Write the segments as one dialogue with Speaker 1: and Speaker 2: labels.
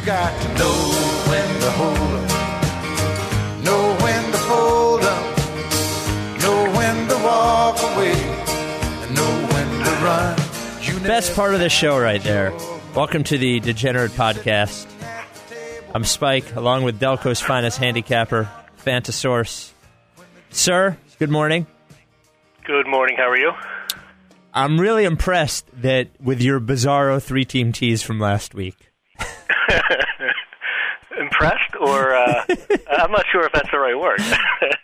Speaker 1: You got to know when to hold up, know when to fold up, know when to walk away, and know when to run. You
Speaker 2: Best part of the show right there. Welcome to the Degenerate Podcast. I'm Spike, along with Delco's finest handicapper, Fantasource. Sir, good morning.
Speaker 3: Good morning. How are you?
Speaker 2: I'm really impressed that with your bizarro three team tease from last week.
Speaker 3: Impressed, or uh, I'm not sure if that's the right word.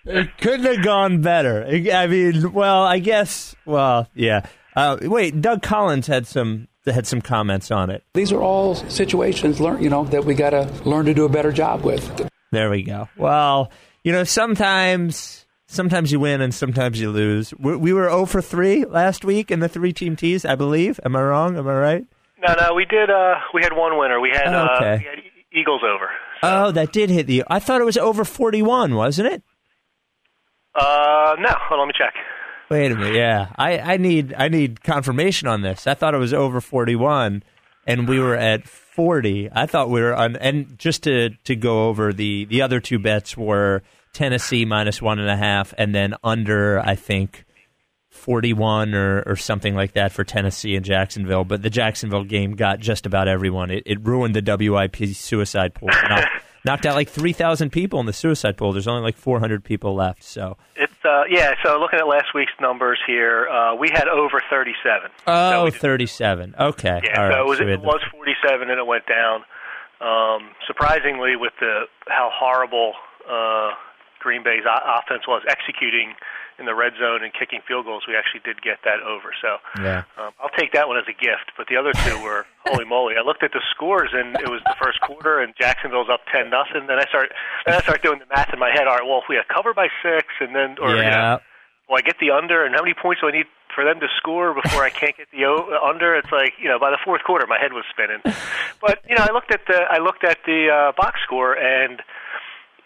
Speaker 2: It couldn't have gone better. I mean, well, I guess. Well, yeah. Uh, wait, Doug Collins had some had some comments on it.
Speaker 4: These are all situations, learn you know, that we got to learn to do a better job with.
Speaker 2: There we go. Well, you know, sometimes sometimes you win and sometimes you lose. We, we were 0 for 3 last week in the three team tease, I believe. Am I wrong? Am I right?
Speaker 3: No, no, we did. Uh, we had one winner. We had, uh,
Speaker 2: Okay.
Speaker 3: we had Eagles over.
Speaker 2: Oh, that did hit the. I thought it was over 41, wasn't it?
Speaker 3: Uh, no, hold on, let me check.
Speaker 2: Wait a minute. Yeah, I, I need I need confirmation on this. I thought it was over 41, and we were at 40. I thought we were on. And just to to go over the the other two bets were Tennessee minus one and a half, and then under I think 41 or or something like that for Tennessee and Jacksonville. But the Jacksonville game got just about everyone. It, it ruined the WIP suicide pool. Knocked, knocked out like 3,000 people in the suicide pool. There's only like 400 people left. So.
Speaker 3: It's uh, yeah. So looking at last week's numbers here, uh, we had over 37.
Speaker 2: Oh,
Speaker 3: So
Speaker 2: 37. Okay.
Speaker 3: Yeah,
Speaker 2: All right.
Speaker 3: so it was,
Speaker 2: So
Speaker 3: it was 47 and it went down. Um, surprisingly, with the how horrible uh, Green Bay's o- offense was executing in the red zone and kicking field goals, we actually did get that over. So
Speaker 2: Yeah.
Speaker 3: um, I'll take that one as a gift. But the other two were holy moly! I looked at the scores and it was the first quarter and Jacksonville's up 10 nothing. Then I start then I start doing the math in my head. All right, well if we had cover by six and then or you know,
Speaker 2: yeah.
Speaker 3: well, I get the under, and how many points do I need for them to score before I can't get the o- under? It's like you know, by the fourth quarter, my head was spinning. But you know, I looked at the I looked at the uh, box score, and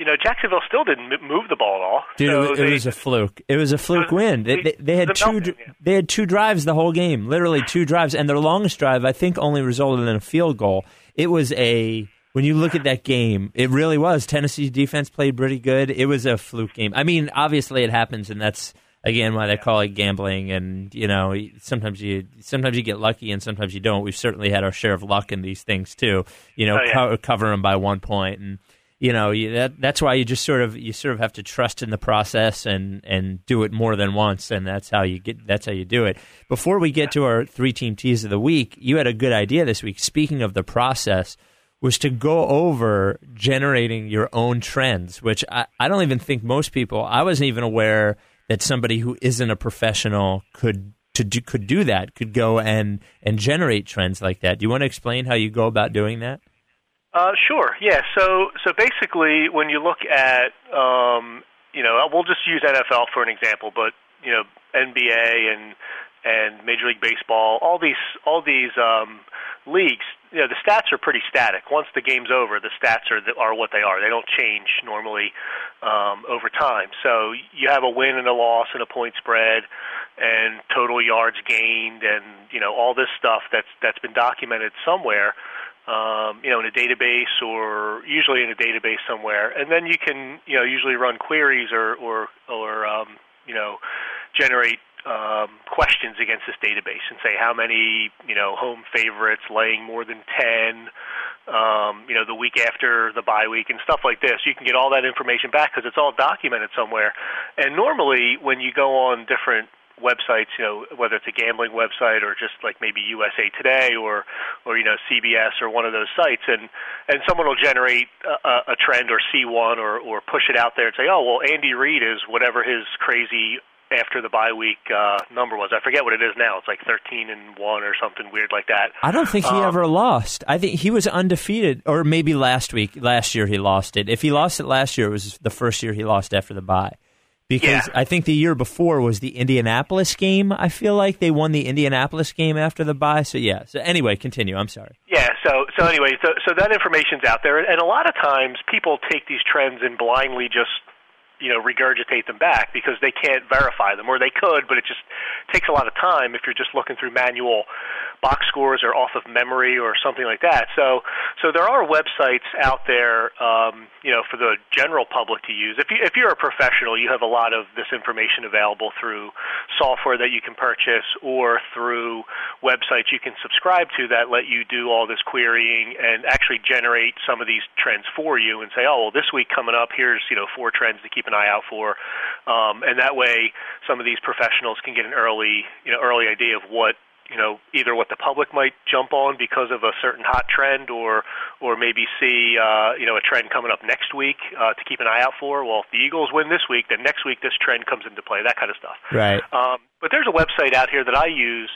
Speaker 3: you know, Jacksonville still didn't move the ball at all.
Speaker 2: Dude,
Speaker 3: so
Speaker 2: it, was, it was a fluke. It was a fluke
Speaker 3: was-
Speaker 2: win. They, they, they had two.
Speaker 3: meltdown, yeah.
Speaker 2: They had two drives the whole game. Literally two drives, and their longest drive, I think, only resulted in a field goal. It was a. When you look at that game, it really was. Tennessee's defense played pretty good. It was a fluke game. I mean, obviously it happens, and that's again why they call it gambling. And you know, sometimes you sometimes you get lucky, and sometimes you don't. We've certainly had our share of luck in these things too. You know,
Speaker 3: Oh, yeah.
Speaker 2: co- cover them by one point, and you know you, that that's why you just sort of you sort of have to trust in the process and and do it more than once and that's how you get that's how you do it. Before we get to our three team tease of the week you had a good idea this week. Speaking of the process was to go over generating your own trends which I, I don't even think most people i wasn't even aware that somebody who isn't a professional could to do, could do that could go and and generate trends like that. Do you want to explain how you go about doing that
Speaker 3: Uh, sure. Yeah. So so basically, when you look at, um, you know, we'll just use NFL for an example, but you know, NBA and and Major League Baseball, all these all these um, leagues, you know, the stats are pretty static. Once the game's over, the stats are the, are what they are. They don't change normally um, over time. So you have a win and a loss and a point spread and total yards gained and you know all this stuff that's that's been documented somewhere um, you know, in a database or usually in a database somewhere, and then you can, you know, usually run queries or or or um, you know, generate um, questions against this database and say how many, you know, home favorites laying more than ten, um, you know, the week after the bye week and stuff like this. You can get all that information back because it's all documented somewhere. And normally, when you go on different websites, you know, whether it's a gambling website or just like maybe USA Today or or you know CBS or one of those sites, and and someone will generate a, a- trend or see one or or push it out there and say, oh well, Andy Reid is whatever his crazy after the bye week uh, number was. I forget what it is now. It's like thirteen and one or something weird like that.
Speaker 2: I don't think he
Speaker 3: Um,
Speaker 2: ever lost. I think he was undefeated, or maybe last week, last year he lost it. If he lost it last year, it was the first year he lost after the bye. Because
Speaker 3: Yeah.
Speaker 2: I think the year before was the Indianapolis game. I feel like they won the Indianapolis game after the bye. So yeah. So anyway, continue. I'm sorry.
Speaker 3: Yeah. So so anyway, so so that information's out there, and a lot of times people take these trends and blindly just you know regurgitate them back because they can't verify them, or they could, but it just takes a lot of time if you're just looking through manual box scores or off of memory or something like that. So so there are websites out there, um, you know, for the general public to use. If you if you're a professional, you have a lot of this information available through software that you can purchase or through websites you can subscribe to that let you do all this querying and actually generate some of these trends for you and say, oh well, this week coming up, here's you know four trends to keep an eye out for, um, and that way some of these professionals can get an early you know early idea of what you know either what the public might jump on because of a certain hot trend or or maybe see uh, you know a trend coming up next week uh, to keep an eye out for. Well, if the Eagles win this week, then next week this trend comes into play. That kind of stuff.
Speaker 2: Right.
Speaker 3: Um, but there's a website out here that I use.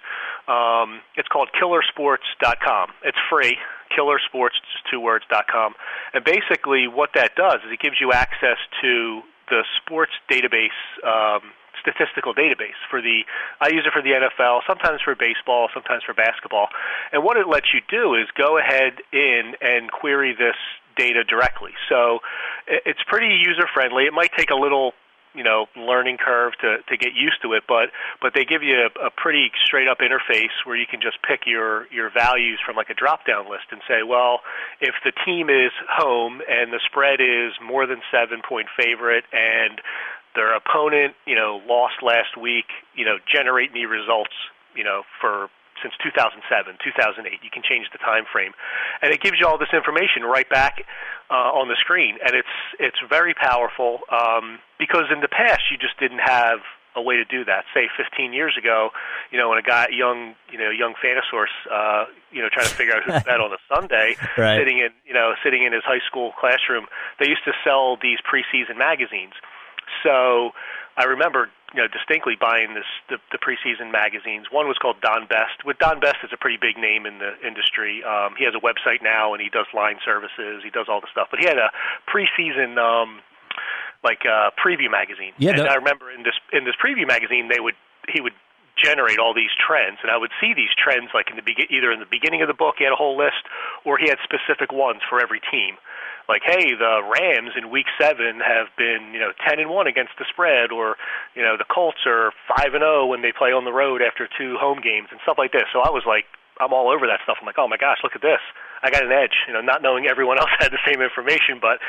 Speaker 3: Um, it's called KillerSports.com. It's free. Killersports, just two words, dot com. And basically, what that does is it gives you access to the sports database. Um, statistical database for the I use it for the NFL, sometimes for baseball, sometimes for basketball. And what it lets you do is go ahead in and query this data directly. So it's pretty user friendly. It might take a little you know learning curve to to get used to it but but they give you a, a pretty straight up interface where you can just pick your your values from like a drop down list and say well if the team is home and the spread is more than 7 point favorite and their opponent you know lost last week you know generate me results you know for since 2007, 2008. You can change the time frame, and it gives you all this information right back uh, on the screen, and it's it's very powerful um, because in the past you just didn't have a way to do that. Say 15 years ago, you know, when a guy, young, you know, young Fantasource, uh, you know, trying to figure out who to bet on a Sunday,
Speaker 2: right.
Speaker 3: sitting in, you know, sitting in his high school classroom, they used to sell these preseason magazines. So I remember you know distinctly buying this the, the preseason magazines. One was called Don Best. With Don Best is a pretty big name in the industry. Um, he has a website now and he does line services. He does all the stuff. But he had a preseason um, like uh, preview magazine.
Speaker 2: Yeah,
Speaker 3: and I remember in this in this preview magazine they would he would generate all these trends and I would see these trends like in the be- either in the beginning of the book he had a whole list or he had specific ones for every team like, hey, the Rams in Week Seven have been, you know, ten and one against the spread, or, you know, the Colts are five and zero oh when they play on the road after two home games and stuff like this. So I was like, I'm all over that stuff. I'm like, oh my gosh, look at this. I got an edge, you know, not knowing everyone else had the same information, but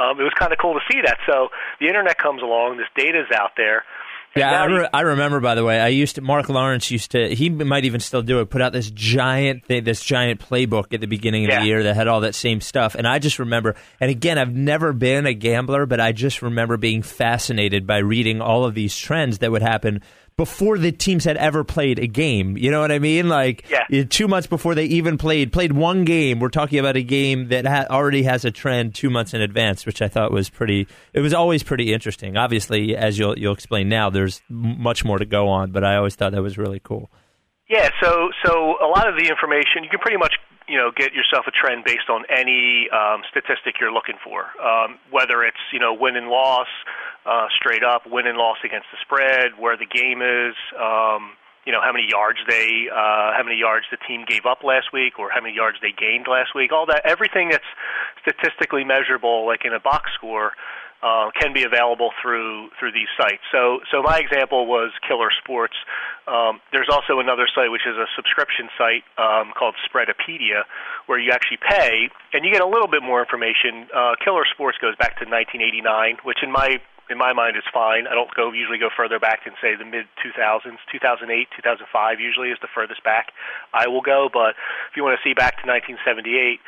Speaker 3: um, it was kind of cool to see that. So the internet comes along, this data's out there.
Speaker 2: Yeah, I, re- I, remember. By the way, I used to. Mark Lawrence used to. He might even still do it. Put out this giant, thing, this giant playbook at the beginning of
Speaker 3: yeah.
Speaker 2: the year that had all that same stuff. And I just remember. And again, I've never been a gambler, but I just remember being fascinated by reading all of these trends that would happen before the teams had ever played a game. You know what I mean? Like
Speaker 3: yeah.
Speaker 2: two months before they even played played one game. We're talking about a game that ha- already has a trend two months in advance, which I thought was pretty. It was always pretty interesting. Obviously, as you'll you'll explain now, there's much more to go on, but I always thought that was really cool.
Speaker 3: Yeah, so so a lot of the information you can pretty much you know get yourself a trend based on any um, statistic you're looking for, um, whether it's you know win and loss, uh, straight up win and loss against the spread, where the game is, um, you know how many yards they, uh, how many yards the team gave up last week, or how many yards they gained last week. All that, everything that's statistically measurable, like in a box score, uh, can be available through through these sites. So, so my example was Killer Sports. Um, there's also another site which is a subscription site um, called Spreadopedia, where you actually pay and you get a little bit more information. Uh, Killer Sports goes back to 1989, which in my in my mind is fine. I don't go usually go further back than say the mid 2000s, 2008, 2005 usually is the furthest back I will go. But if you want to see back to 1978,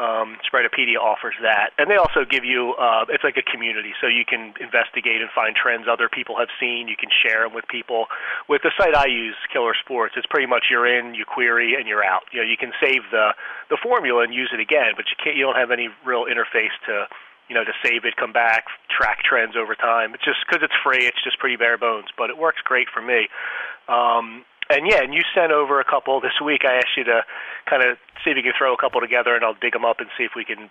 Speaker 3: um, Spreadopedia offers that, and they also give you uh, it's like a community, so you can investigate and find trends other people have seen. You can share them with people. With the site I use, Killer Sports, it's pretty much you're in, you query, and you're out. You know, you can save the the formula and use it again, but you can't. You don't have any real interface to you know, to save it, come back, track trends over time. It's just because it's free. It's just pretty bare bones, but it works great for me. Um, and yeah, and you sent over a couple this week. I asked you to kind of see if you can throw a couple together, and I'll dig them up and see if we can,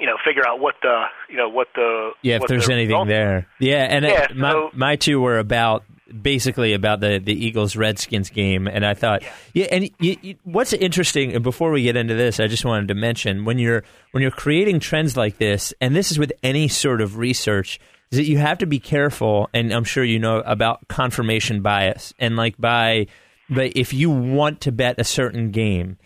Speaker 3: you know, figure out what the, you know, what the
Speaker 2: yeah, if there's anything there. Yeah, and uh,
Speaker 3: yeah,
Speaker 2: it, my
Speaker 3: so,
Speaker 2: my two were about basically about the the Eagles Redskins game, and I thought, yeah, yeah and you, you, what's interesting. And before we get into this, I just wanted to mention when you're when you're creating trends like this, and this is with any sort of research, is that you have to be careful, and I'm sure you know about confirmation bias, and like by but if you want to bet a certain game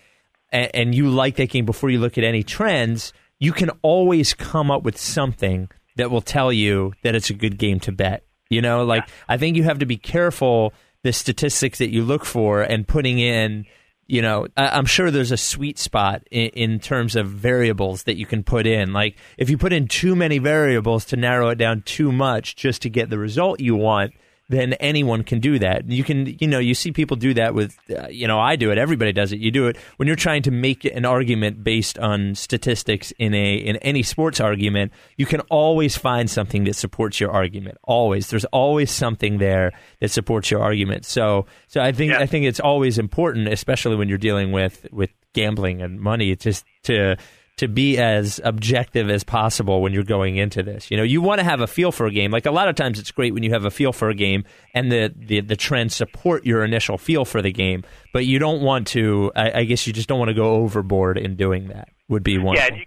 Speaker 2: and, and you like that game before you look at any trends, you can always come up with something that will tell you that it's a good game to bet. You know, like yeah. I think you have to be careful the statistics that you look for and putting in you know, I, am sure there's a sweet spot in, in, terms of variables that you can put in. Like, if you put in too many variables to narrow it down too much just to get the result you want, then anyone can do that. You can, you know, you see people do that with, uh, you know, I do it. Everybody does it. You do it when you're trying to make an argument based on statistics in a in any sports argument. You can always find something that supports your argument. Always, there's always something there that supports your argument. So, so I think yeah. I think it's always important, especially when you're dealing with with gambling and money, just to to be as objective as possible when you're going into this. You know, you want to have a feel for a game. Like a lot of times it's great when you have a feel for a game and the, the, the trends support your initial feel for the game, but you don't want to, I, I guess you just don't want to go overboard in doing that would be one.
Speaker 3: Yeah, you,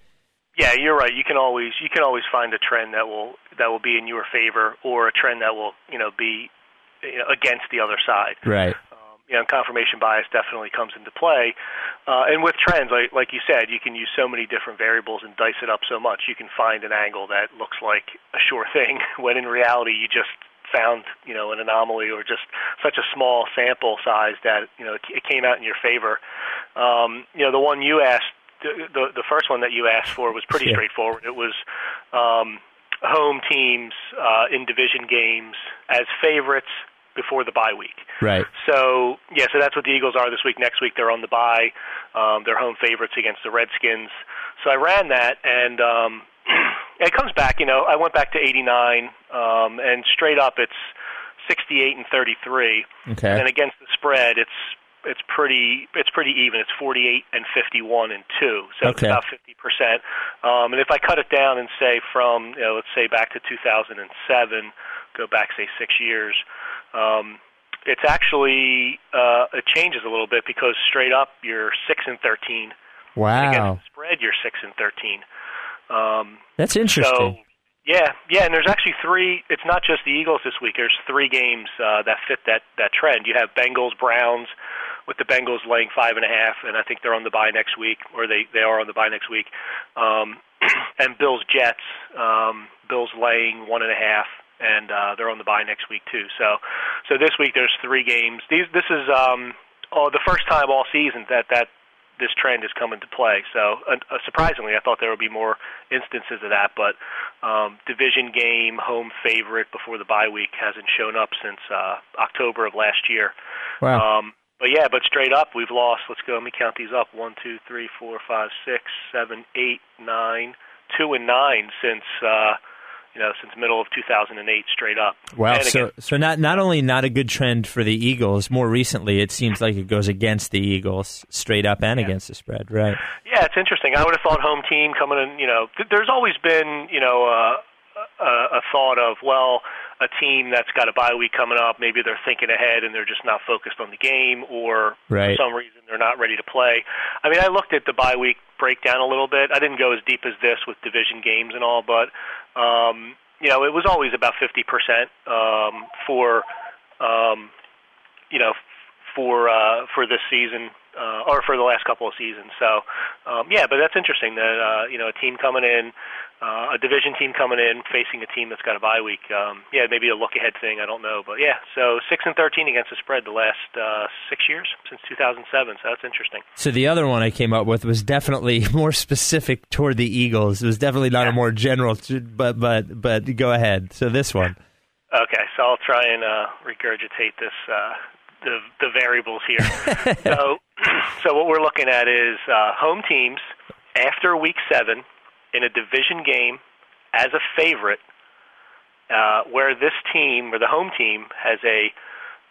Speaker 3: yeah, you're right. You can always, you can always find a trend that will, that will be in your favor or a trend that will, you know, be you know, against the other side.
Speaker 2: Right
Speaker 3: you know, confirmation bias definitely comes into play. Uh, and with trends, like like you said, you can use so many different variables and dice it up so much. You can find an angle that looks like a sure thing when in reality you just found you know an anomaly or just such a small sample size that you know it, it came out in your favor. Um, you know, the one you asked, the the, the first one that you asked for was pretty yeah. straightforward. It was. Um, home teams uh, in division games as favorites before the bye week.
Speaker 2: Right.
Speaker 3: So yeah, so that's what the Eagles are this week. Next week they're on the bye. Um, they're home favorites against the Redskins. So I ran that, and um, it comes back. You know, I went back to '89, um, and straight up it's 68 and 33.
Speaker 2: Okay.
Speaker 3: And against the spread, it's it's pretty it's pretty even. It's 48 and 51 and two, so
Speaker 2: okay.
Speaker 3: it's about 50 percent. Um, and if I cut it down and say from you know let's say back to 2007, go back say six years, um, it's actually uh, it changes a little bit because straight up you're six and 13.
Speaker 2: Wow.
Speaker 3: Against spread, you're six and 13. Um,
Speaker 2: That's interesting.
Speaker 3: So, yeah, yeah, and there's actually three. It's not just the Eagles this week. There's three games uh, that fit that that trend. You have Bengals Browns, with the Bengals laying five and a half, and I think they're on the bye next week, or they they are on the bye next week. Um, and Bills Jets, um, Bills laying one and a half, and uh, they're on the bye next week too. So, so this week there's three games. These this is um, oh, the first time all season that that this trend has come into play. So, uh, surprisingly, I thought there would be more instances of that, but um, division game, home favorite before the bye week hasn't shown up since uh, October of last year.
Speaker 2: Wow.
Speaker 3: Um, but yeah, but straight up, we've lost. Let's go. Let me count these up: one, two, three, four, five, six, seven, eight, nine, two, and nine since. Uh, you know, since middle of 2008, straight up.
Speaker 2: Wow.
Speaker 3: And
Speaker 2: so, so not not only not a good trend for the Eagles. More recently, it seems like it goes against the Eagles, straight up and
Speaker 3: yeah.
Speaker 2: against the spread. Right.
Speaker 3: Yeah, it's interesting. I would have thought home team coming in. You know, th- there's always been you know uh, a, a thought of well, a team that's got a bye week coming up. Maybe they're thinking ahead and they're just not focused on the game, or
Speaker 2: right.
Speaker 3: for some reason they're not ready to play. I mean, I looked at the bye week breakdown a little bit. I didn't go as deep as this with division games and all, but um, you know, it was always about 50% um, for, um, you know, for uh, for this season uh, or for the last couple of seasons. So, um, yeah, but that's interesting that uh, you know a team coming in, uh, a division team coming in facing a team that's got a bye week. Um, yeah, maybe a look ahead thing. I don't know, but yeah. So six and thirteen against the spread the last uh, six years since 2007. So that's interesting.
Speaker 2: So the other one I came up with was definitely more specific toward the Eagles. It was definitely not yeah. a more general, but but but go ahead. So this one.
Speaker 3: Okay, so I'll try and uh, regurgitate this uh, the the variables here. so so what we're looking at is uh, home teams after week seven in a division game as a favorite, uh, where this team or the home team has a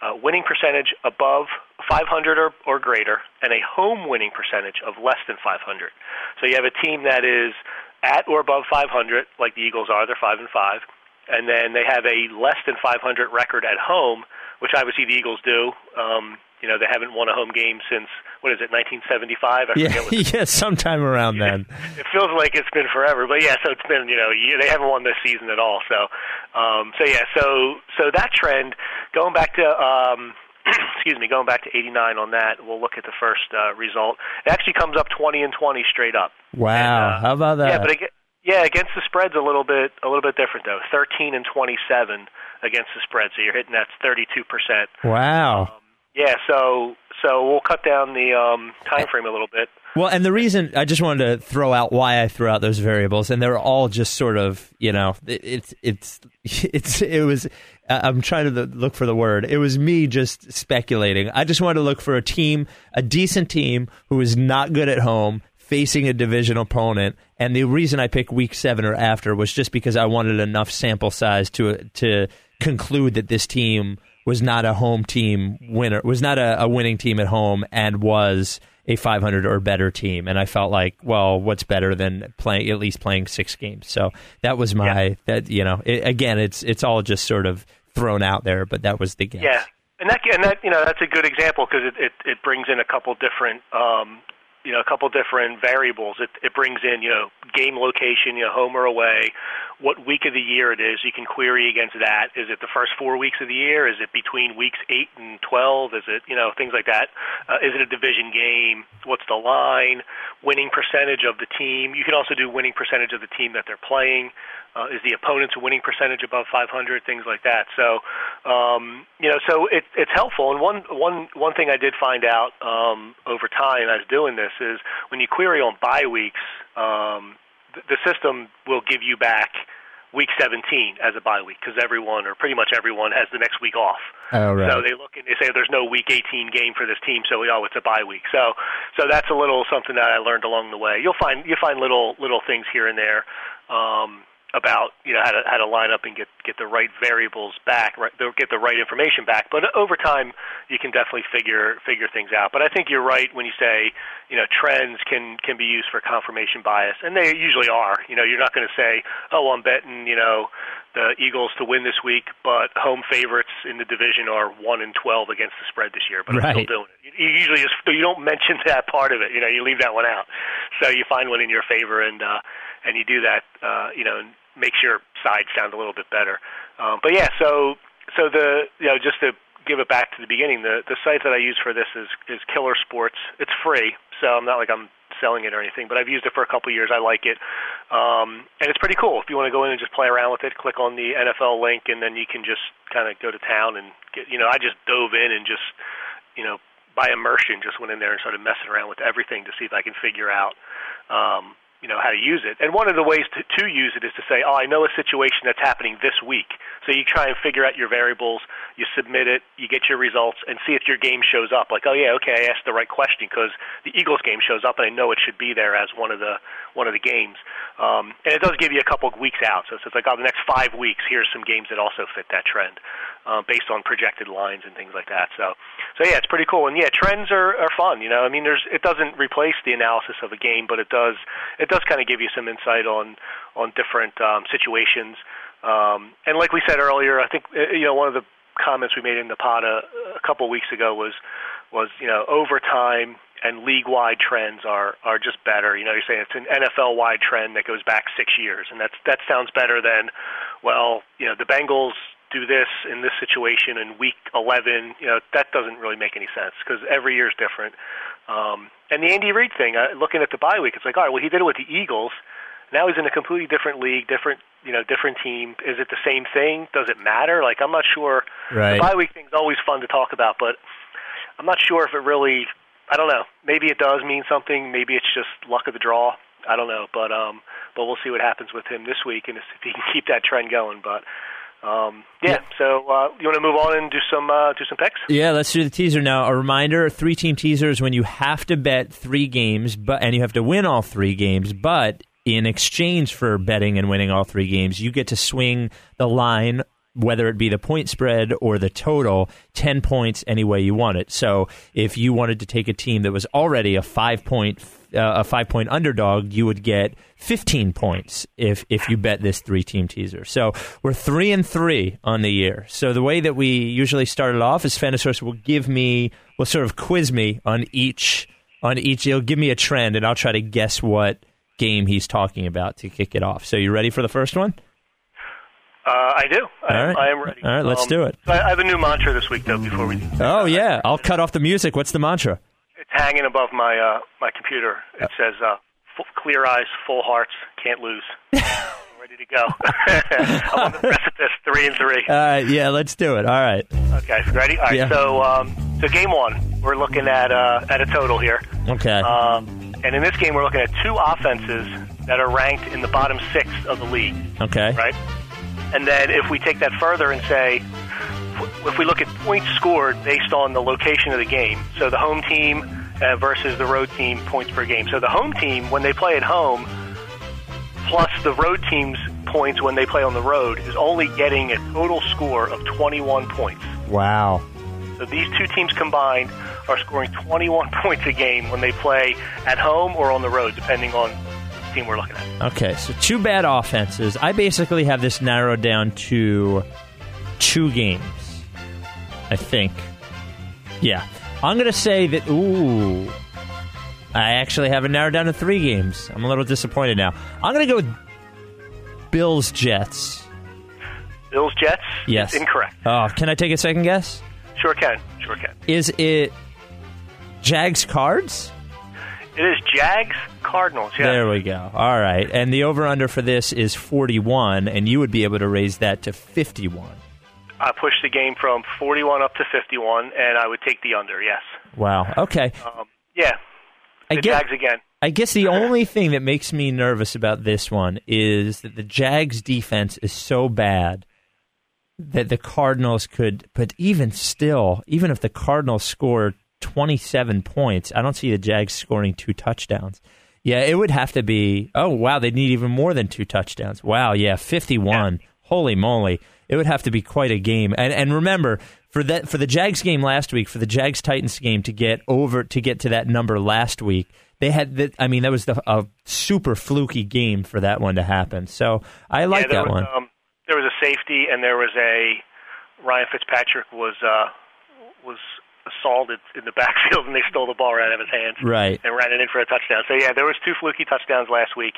Speaker 3: uh, winning percentage above 500 or, or greater, and a home winning percentage of less than 500. So you have a team that is at or above 500, like the Eagles are. They're five and five, and then they have a less than 500 record at home which obviously the Eagles do. Um, you know, they haven't won a home game since what is it, 1975? I
Speaker 2: yeah, yeah, sometime around then.
Speaker 3: It feels like it's been forever, but yeah, so it's been you know they haven't won this season at all. So, um, so yeah, so so that trend going back to um, excuse me, going back to 89 on that. We'll look at the first uh, result. It actually comes up 20 and 20 straight up.
Speaker 2: Wow,
Speaker 3: And, uh,
Speaker 2: how about that?
Speaker 3: Yeah, but yeah, against the spread's a little bit a little bit different though. 13 and 27 against the spread, so you're hitting that's 32 percent.
Speaker 2: wow.
Speaker 3: Yeah, so so we'll cut down the um, time frame a little bit.
Speaker 2: Well, and the reason I just wanted to throw out why I threw out those variables, and they're all just sort of, you know, it, it's it's it's it was. I'm trying to look for the word. It was me just speculating. I just wanted to look for a team, a decent team who is not good at home, facing a division opponent. And the reason I picked week seven or after was just because I wanted enough sample size to to conclude that this team was not a home team winner, was not a, a winning team at home, and was a 500 or better team. And I felt like, well, what's better than playing at least playing six games? So that was my that you know it, again, it's it's all just sort of thrown out there, but that was the guess.
Speaker 3: Yeah, and that and that you know that's a good example because it, it it brings in a couple different um, you know a couple different variables. It it brings in you know game location, you know home or away, what week of the year it is. You can query against that. Is it the first four weeks of the year? Is it between weeks eight and twelve? Is it you know things like that? Uh, is it a division game? What's the line? Winning percentage of the team. You can also do winning percentage of the team that they're playing. Uh, is the opponent's winning percentage above 500? Things like that. So, um, you know, so it, it's helpful. And one one one thing I did find out um, over time as doing this is when you query on bye weeks, um, the, system will give you back week 17 as a bye week because everyone or pretty much everyone has the next week off.
Speaker 2: Oh, right.
Speaker 3: So they look and they say there's no week 18 game for this team, so we, oh, it's a bye week. So so that's a little something that I learned along the way. You'll find you find little little things here and there. Um, about you know how to how to line up and get get the right variables back, right, get the right information back. But over time, you can definitely figure figure things out. But I think you're right when you say you know trends can can be used for confirmation bias, and they usually are. You know, you're not going to say, oh, I'm betting you know the Eagles to win this week, but home favorites in the division are one and twelve against the spread this year. But I'm
Speaker 2: Right.
Speaker 3: still doing it. You usually just you don't mention that part of it. You know, you leave that one out. So you find one in your favor and. uh and you do that, uh, you know, and makes your side sound a little bit better. Um, but yeah, so so the you know just to give it back to the beginning, the the site that I use for this is is Killer Sports. It's free, so I'm not like I'm selling it or anything, but I've used it for a couple of years. I like it, um, and it's pretty cool. If you want to go in and just play around with it, click on the NFL link, and then you can just kind of go to town and get. You know, I just dove in and just you know by immersion just went in there and started messing around with everything to see if I can figure out. Um, you know how to use it. And one of the ways to, to use it is to say, "Oh, I know a situation that's happening this week." So you try and figure out your variables, you submit it, you get your results, and see if your game shows up. Like, oh yeah, okay, I asked the right question because the Eagles game shows up, and I know it should be there as one of the one of the games. Um, and it does give you a couple of weeks out. So it's like, oh, the next five weeks, here's some games that also fit that trend, uh, based on projected lines and things like that. So, so yeah, it's pretty cool. And yeah, trends are, are fun. You know, I mean, there's it doesn't replace the analysis of a game, but it does it does kind of give you some insight on on different um, situations. Um, and like we said earlier, I think uh, you know one of the comments we made in the pod a, a couple weeks ago was was you know overtime and league-wide trends are are just better. You know, you're saying it's an NFL-wide trend that goes back six years, and that's that sounds better than, well, you know, the Bengals do this in this situation in week 11. You know, that doesn't really make any sense because every year is different. Um, and the Andy Reid thing, uh, looking at the bye week, it's like, all right, well, he did it with the Eagles. Now he's in a completely different league, different, you know, different team. Is it the same thing? Does it matter? Like, I'm not sure.
Speaker 2: Right.
Speaker 3: The bye week thing's always fun to talk about, but I'm not sure if it really. I don't know. Maybe it does mean something. Maybe it's just luck of the draw. I don't know, but um, but we'll see what happens with him this week and if he can keep that trend going. But um, yeah. So uh, you want to move on and do some uh, do some picks?
Speaker 2: Yeah, let's do the teaser now. A reminder: three team teaser is when you have to bet three games, but and you have to win all three games. But in exchange for betting and winning all three games, you get to swing the line. Whether it be the point spread or the total, 10 points any way you want it. So if you wanted to take a team that was already a five point uh, a five point underdog, you would get 15 points if if you bet this three team teaser. So we're three and three on the year. So the way that we usually started off is Fantasource will give me will sort of quiz me on each on each. He'll give me a trend, and I'll try to guess what game he's talking about to kick it off. So you ready for the first one?
Speaker 3: Uh, I do. I,
Speaker 2: All right.
Speaker 3: I am ready.
Speaker 2: All right, let's
Speaker 3: Um,
Speaker 2: do it.
Speaker 3: I have a new mantra this week, though. Before we,
Speaker 2: Oh yeah, I'll cut off the music. What's the mantra?
Speaker 3: Hanging above my uh, my computer. It says, uh, full, "Clear eyes, full hearts, can't lose." Ready to go. I'm on the precipice, three and three.
Speaker 2: Uh, yeah, let's do it. All right.
Speaker 3: Okay, ready? All right.
Speaker 2: Yeah.
Speaker 3: So, um, so game one, we're looking at uh, at a total here,
Speaker 2: Okay.
Speaker 3: um, and in this game, we're looking at two offenses that are ranked in the bottom six of the league.
Speaker 2: okay.
Speaker 3: right? And then if we take that further and say, if we look at points scored based on the location of the game, so the home team uh, versus the road team points per game. So the home team, when they play at home, plus the road team's points when they play on the road, is only getting a total score of 21 points.
Speaker 2: Wow.
Speaker 3: So these two teams combined are scoring 21 points a game when they play at home or on the road, depending on the team we're looking at.
Speaker 2: Okay, so two bad offenses. I basically have this narrowed down to two games. I think. Yeah. I'm going to say that, ooh. I actually have it narrowed down to three games. I'm a little disappointed now. I'm going to go with Bills Jets.
Speaker 3: Bills Jets?
Speaker 2: Yes.
Speaker 3: Incorrect.
Speaker 2: Oh, can I take a second guess?
Speaker 3: Sure can. Sure can.
Speaker 2: Is it Jags Cards?
Speaker 3: It is Jags Cardinals. Yeah.
Speaker 2: There we go. All right. And the over under for this is 41, and you would be able to raise that to 51.
Speaker 3: I pushed the game from 41 up to 51, and I would take the under. Yes.
Speaker 2: Wow. Okay.
Speaker 3: Um, yeah.
Speaker 2: I
Speaker 3: The
Speaker 2: get-
Speaker 3: Jags again.
Speaker 2: I guess the only thing that makes me nervous about this one is that the Jags defense is so bad that the Cardinals could, but even still, even if the Cardinals score 27 points, I don't see the Jags scoring two touchdowns. Yeah, it would have to be, oh, wow, they'd need even more than two touchdowns. Wow, yeah, 51. Holy moly. It would have to be quite a game. And and remember, for that for the Jags game last week, for the Jags Titans game to get over to get to that number last week, they had that I mean, that was the, a super fluky game for that one to happen. So I like
Speaker 3: yeah,
Speaker 2: that
Speaker 3: was,
Speaker 2: one.
Speaker 3: Um, there was a safety, and there was a Ryan Fitzpatrick was uh, was assaulted in the backfield, and they stole the ball right out of his hands.
Speaker 2: Right.
Speaker 3: and ran it in for a touchdown. So yeah, there was two fluky touchdowns last week.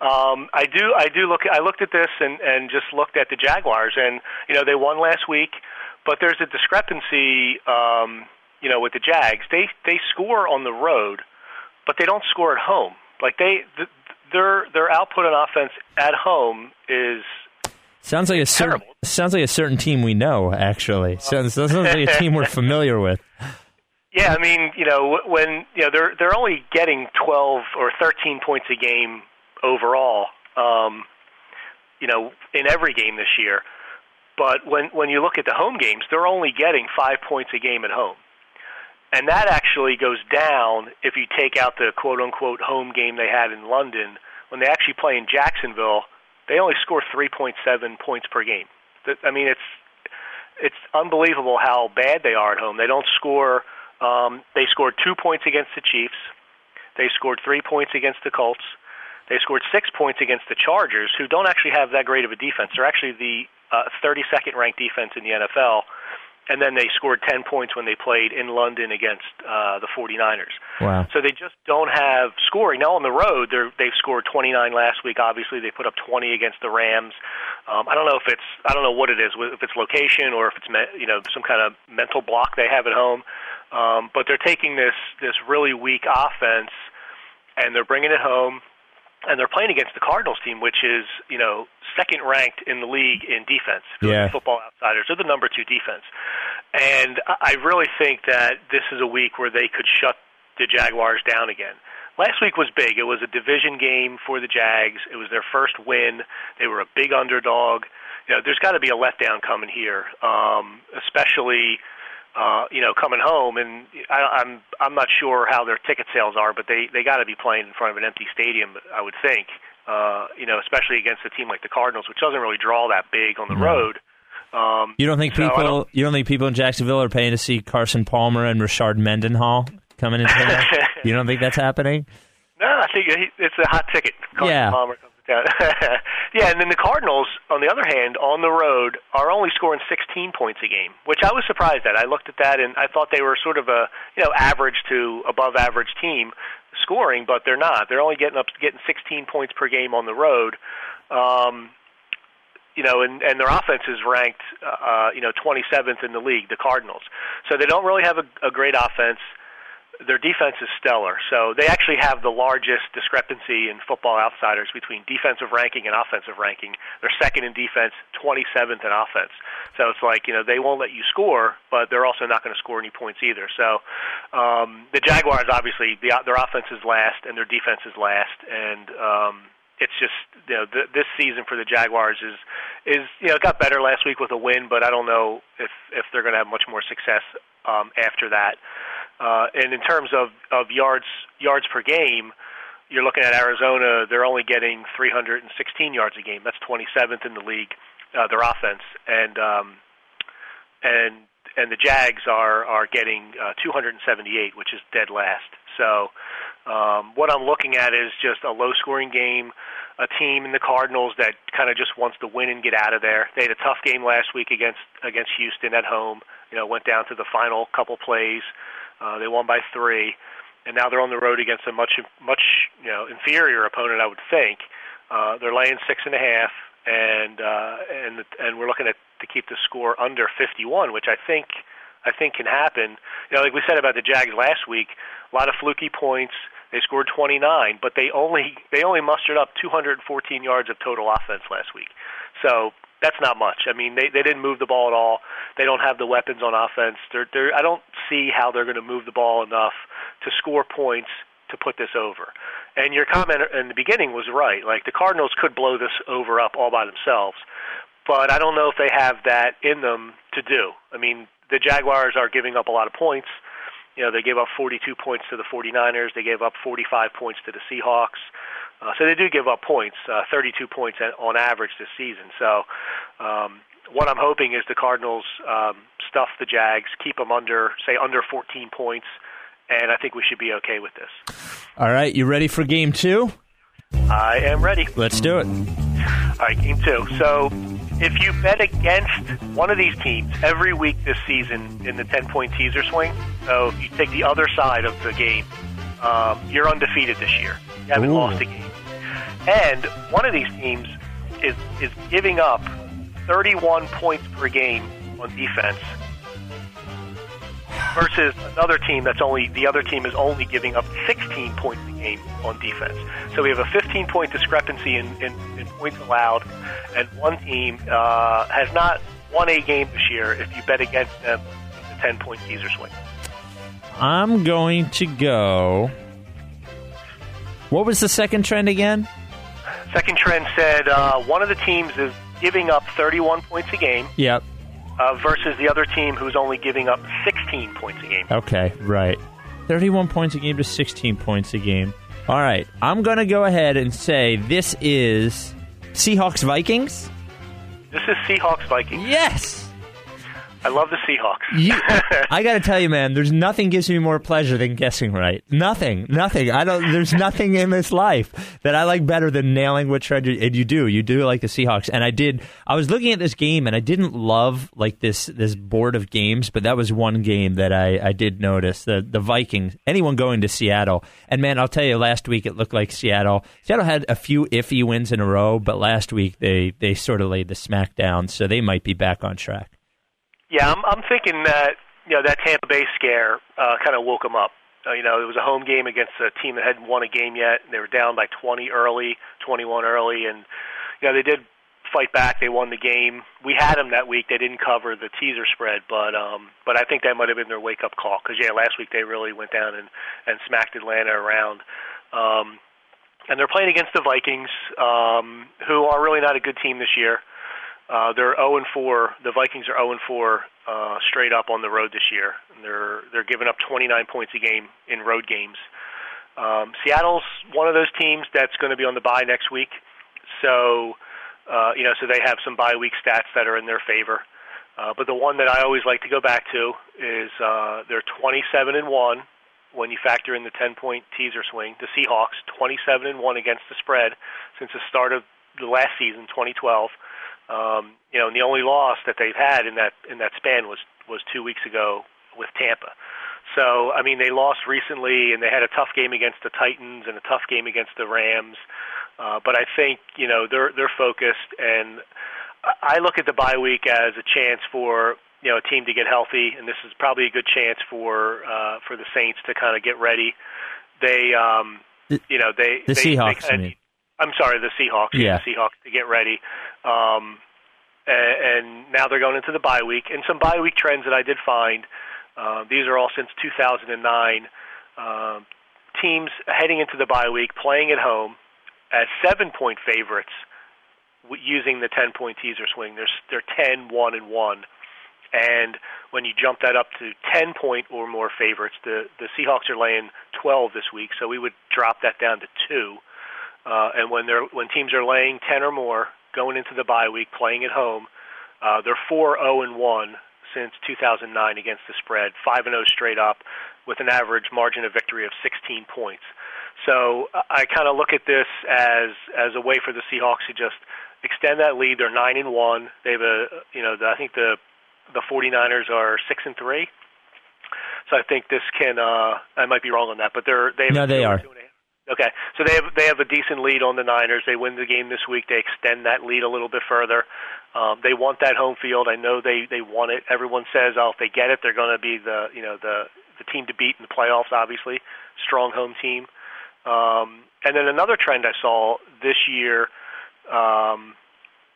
Speaker 3: Um, I do I do look I looked at this and and just looked at the Jaguars and you know they won last week, but there's a discrepancy um, you know with the Jags. They they score on the road, but they don't score at home. Like they th- their their output on offense at home is
Speaker 2: Sounds like a certain
Speaker 3: terrible.
Speaker 2: sounds like a certain team we know. Actually, sounds, sounds like a team we're familiar with.
Speaker 3: Yeah, I mean, you know, when you know they're they're only getting 12 or 13 points a game overall, um, you know, in every game this year. But when when you look at the home games, they're only getting 5 points a game at home. And that actually goes down if you take out the quote unquote home game they had in London. When they actually play in Jacksonville, they only score 3.7 points per game. I mean, it's it's unbelievable how bad they are at home. They don't score. Um, they scored two points against the Chiefs. They scored three points against the Colts. They scored six points against the Chargers, who don't actually have that great of a defense. They're actually the uh, 32nd ranked defense in the NFL. And then they scored 10 points when they played in London against uh, the 49ers.
Speaker 2: Wow.
Speaker 3: So they just don't have scoring. Now on the road, they're, they've scored 29 last week. Obviously, they put up 20 against the Rams. Um, I don't know if it's I don't know what it is, if it's location or if it's me, you know some kind of mental block they have at home. Um, but they're taking this this really weak offense and they're bringing it home and they're playing against the Cardinals team, which is you know second ranked in the league in defense. If you look
Speaker 2: Yeah.
Speaker 3: Football Outsiders, they're the number two defense, and I I really think that this is a week where they could shut the Jaguars down again. Last week was big. It was a division game for the Jags. It was their first win. They were a big underdog. You know, there's got to be a letdown coming here, um, especially uh, you know coming home. And I, I'm I'm not sure how their ticket sales are, but they they got to be playing in front of an empty stadium. I would think. Uh, you know, especially against a team like the Cardinals, which doesn't really draw that big on the road. Um,
Speaker 2: You don't think
Speaker 3: so
Speaker 2: people
Speaker 3: don't-
Speaker 2: you don't think people in Jacksonville are paying to see Carson Palmer and Rashard Mendenhall coming into town? you don't think that's happening?
Speaker 3: No, I think it's a hot ticket. Carson
Speaker 2: Yeah.
Speaker 3: Palmer comes town. yeah, and then the Cardinals, on the other hand, on the road, are only scoring 16 points a game, which I was surprised at. I looked at that and I thought they were sort of a you know average to above average team scoring, but they're not. They're only getting up getting 16 points per game on the road. Um, you know, and, and their offense is ranked, uh, you know, 27th in the league, the Cardinals. So they don't really have a, a great offense. Their defense is stellar. So they actually have the largest discrepancy in football outsiders between defensive ranking and offensive ranking. They're second in defense, 27th in offense. So it's like, you know, they won't let you score, but they're also not going to score any points either. So um, the Jaguars, obviously, the, their offense is last and their defense is last. And, um, it's just you know th- this season for the Jaguars is is you know it got better last week with a win, but I don't know if if they're going to have much more success um, after that. Uh, and in terms of of yards yards per game, you're looking at Arizona. They're only getting 316 yards a game. That's 27th in the league. Uh, their offense and um, and and the Jags are are getting uh, 278, which is dead last. So um, what I'm looking at is just a low scoring game, a team in the Cardinals that kind of just wants to win and get out of there. They had a tough game last week against against Houston at home. You know, went down to the final couple plays. Uh, they won by three, and now they're on the road against a much much you know inferior opponent, I would think. Uh, they're laying six and a half, and uh, and and we're looking at to keep the score under 51, which I think I think can happen. You know, like we said about the Jags last week, a lot of fluky points. They scored 29, but they only they only mustered up 214 yards of total offense last week. So that's not much. I mean, they they didn't move the ball at all. They don't have the weapons on offense. They're, they're I don't see how they're going to move the ball enough to score points to put this over. And your comment in the beginning was right. Like the Cardinals could blow this over up all by themselves, but I don't know if they have that in them to do. I mean, the Jaguars are giving up a lot of points. You know, they gave up 42 points to the 49ers. They gave up 45 points to the Seahawks. Uh, so they do give up points, uh, 32 points on average this season. So um, what I'm hoping is the Cardinals um, stuff the Jags, keep them under, say, under 14 points, and I think we should be okay with this.
Speaker 2: All right, you ready for game two?
Speaker 3: I am ready.
Speaker 2: Let's do it.
Speaker 3: All right, game two. So if you bet against one of these teams every week this season in the 10 point teaser swing, so if you take the other side of the game, um, you're undefeated this year. You haven't
Speaker 2: Ooh.
Speaker 3: lost a game. And one of these teams is, is giving up 31 points per game on defense versus another team that's only the other team is only giving up 16 points a game on defense. So we have a 15 point discrepancy in, in, in points allowed, and one team uh, has not won a game this year if you bet against them the 10 point teaser swing.
Speaker 2: I'm going to go. What was the second trend again?
Speaker 3: Second trend said uh, one of the teams is giving up 31 points a game
Speaker 2: Yep.
Speaker 3: uh, versus the other team who's only giving up 16 points a game.
Speaker 2: Okay, right. 31 points a game to 16 points a game. All right, I'm going to go ahead and say this is Seahawks Vikings.
Speaker 3: This is Seahawks Vikings.
Speaker 2: Yes.
Speaker 3: I love the Seahawks.
Speaker 2: You, I got to tell you, man, there's nothing gives me more pleasure than guessing right. Nothing, nothing. I don't. There's nothing in this life that I like better than nailing what trend you, and you do. You do like the Seahawks, and I did. I was looking at this game, and I didn't love like this this board of games, but that was one game that I I did notice the the Vikings. Anyone going to Seattle, and man, I'll tell you, last week it looked like Seattle. Seattle had a few iffy wins in a row, but last week they they sort of laid the smack down, so they might be back on track.
Speaker 3: Yeah, I'm, I'm thinking that you know that Tampa Bay scare uh, kind of woke them up. Uh, you know, it was a home game against a team that hadn't won a game yet. And they were down by 20 early, 21 early, and you know they did fight back. They won the game. We had them that week. They didn't cover the teaser spread, but um, but I think that might have been their wake up call because yeah, last week they really went down and and smacked Atlanta around. Um, and they're playing against the Vikings, um, who are really not a good team this year. Uh, they're 0 and 4. The Vikings are 0 and 4 uh, straight up on the road this year. And they're they're giving up 29 points a game in road games. Um, Seattle's one of those teams that's going to be on the bye next week, so uh, you know so they have some bye week stats that are in their favor. Uh, but the one that I always like to go back to is uh, they're 27 and one when you factor in the 10 point teaser swing. The Seahawks 27 and one against the spread since the start of the last season, 2012. Um, you know, and the only loss that they've had in that in that span was was two weeks ago with Tampa. So, I mean, they lost recently, and they had a tough game against the Titans and a tough game against the Rams. Uh, but I think you know they're they're focused, and I look at the bye week as a chance for you know a team to get healthy, and this is probably a good chance for uh, for the Saints to kind of get ready. They, um, you know, they
Speaker 2: the
Speaker 3: they,
Speaker 2: Seahawks.
Speaker 3: They
Speaker 2: I mean.
Speaker 3: I'm sorry, the Seahawks.
Speaker 2: Yeah.
Speaker 3: the Seahawks to get ready. Um, a- and now they're going into the bye week. And some bye week trends that I did find. Uh, these are all since 2009. Um, teams heading into the bye week playing at home as seven point favorites using the 10 point teaser swing. They're, they're 10, 1, and 1. And when you jump that up to 10 point or more favorites, the, the Seahawks are laying 12 this week, so we would drop that down to 2. Uh, and when they're when teams are laying 10 or more going into the bye week, playing at home, uh, they're 4 0 and 1 since 2009 against the spread, 5 and 0 straight up, with an average margin of victory of 16 points. So I kind of look at this as as a way for the Seahawks to just extend that lead. They're nine and one. They have a you know the, I think the the 49ers are six and three. So I think this can uh I might be wrong on that, but they're they have
Speaker 2: No,
Speaker 3: a
Speaker 2: they are.
Speaker 3: two and a half. Okay, so they have they have a decent lead on the Niners. They win the game this week. They extend that lead a little bit further. Um, they want that home field. I know they they want it. Everyone says, oh, if they get it, they're going to be the you know the the team to beat in the playoffs. Obviously, strong home team. Um, and then another trend I saw this year um,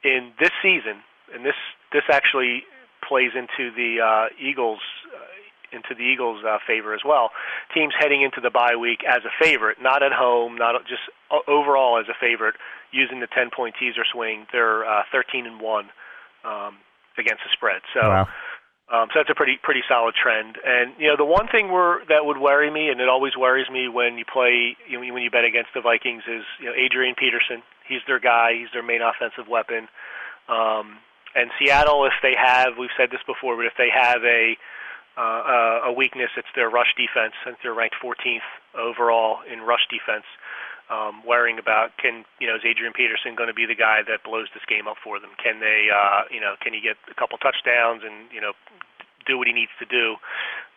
Speaker 3: in this season, and this this actually plays into the uh, Eagles into the Eagles' uh, favor as well. Teams heading into the bye week as a favorite, not at home, not just o- overall as a favorite, using the 10 point teaser swing. They're uh, 13 and one um, against the spread. So.
Speaker 2: Wow.
Speaker 3: Um, so that's a pretty pretty solid trend. And you know, the one thing where that would worry me, and it always worries me when you play you know, when you bet against the Vikings, is you know Adrian Peterson. He's their guy. He's their main offensive weapon. Um, and Seattle, if they have, we've said this before, but if they have a uh, a weakness, it's their rush defense. Since they're ranked 14th overall in rush defense, um, worrying about can you know is Adrian Peterson going to be the guy that blows this game up for them? Can they uh, you know can he get a couple touchdowns and you know do what he needs to do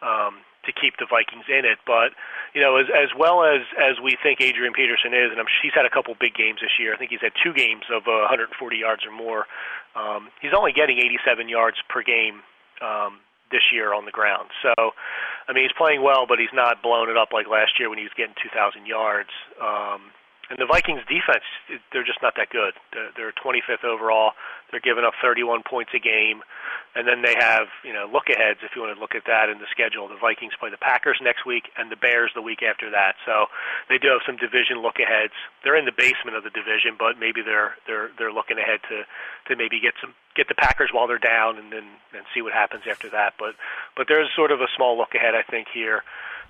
Speaker 3: um, to keep the Vikings in it? But you know as as well as as we think Adrian Peterson is, and I'm, he's had a couple big games this year. I think he's had two games of uh, 140 yards or more. Um, he's only getting 87 yards per game. Um, this year on the ground. So, I mean, he's playing well, but he's not blown it up like last year when he was getting 2,000 yards. Um, and the Vikings defense, they're just not that good. They're, they're 25th overall. They're giving up 31 points a game. And then they have, you know, look aheads if you want to look at that in the schedule. The Vikings play the Packers next week and the Bears the week after that. So they do have some division look aheads. They're in the basement of the division, but maybe they're they're they're looking ahead to to maybe get some get the Packers while they're down and then and see what happens after that. But but there's sort of a small look ahead, I think here.